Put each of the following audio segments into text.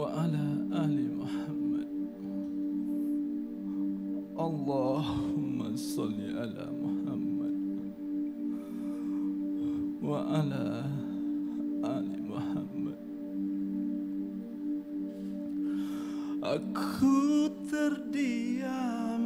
وعلى آل محمد اللهم صل على محمد وعلى آل محمد Aku terdiam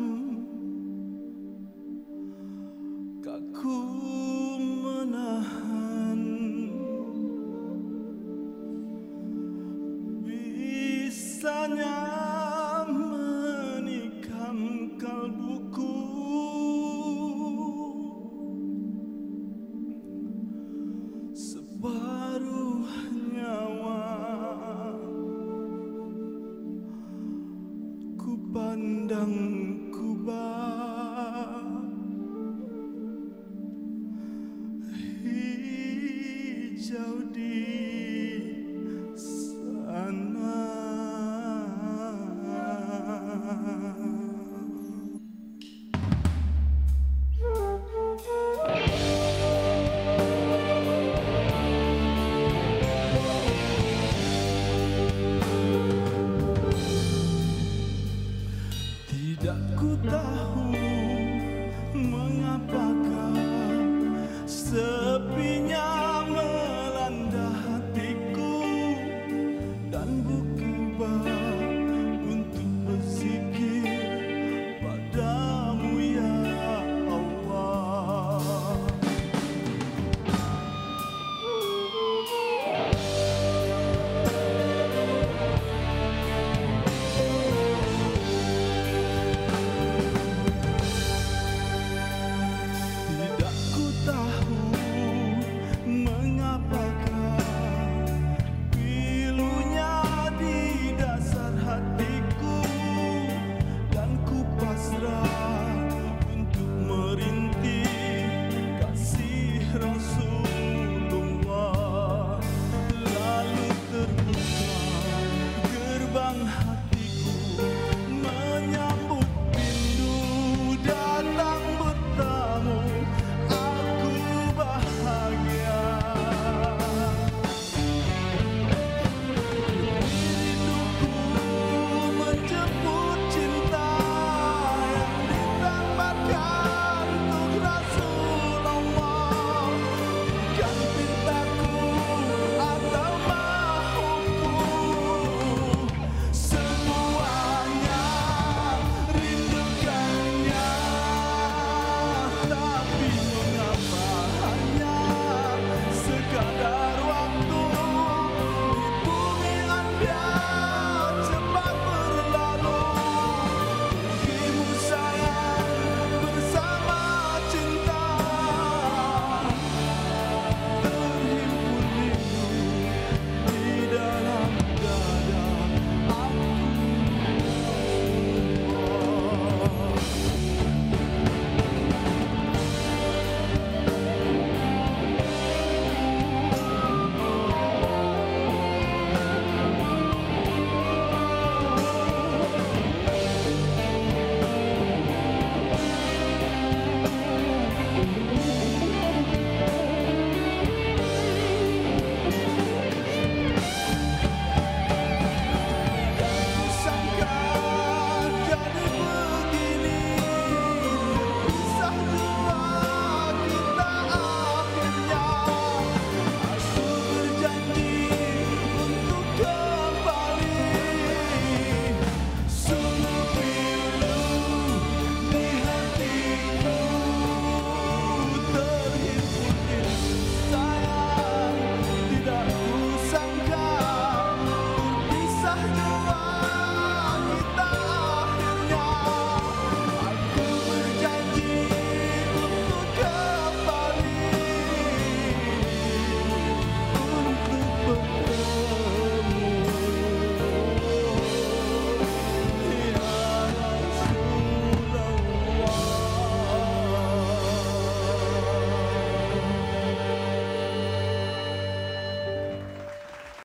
đăng Tidak ku tahu mengapakah sepinya.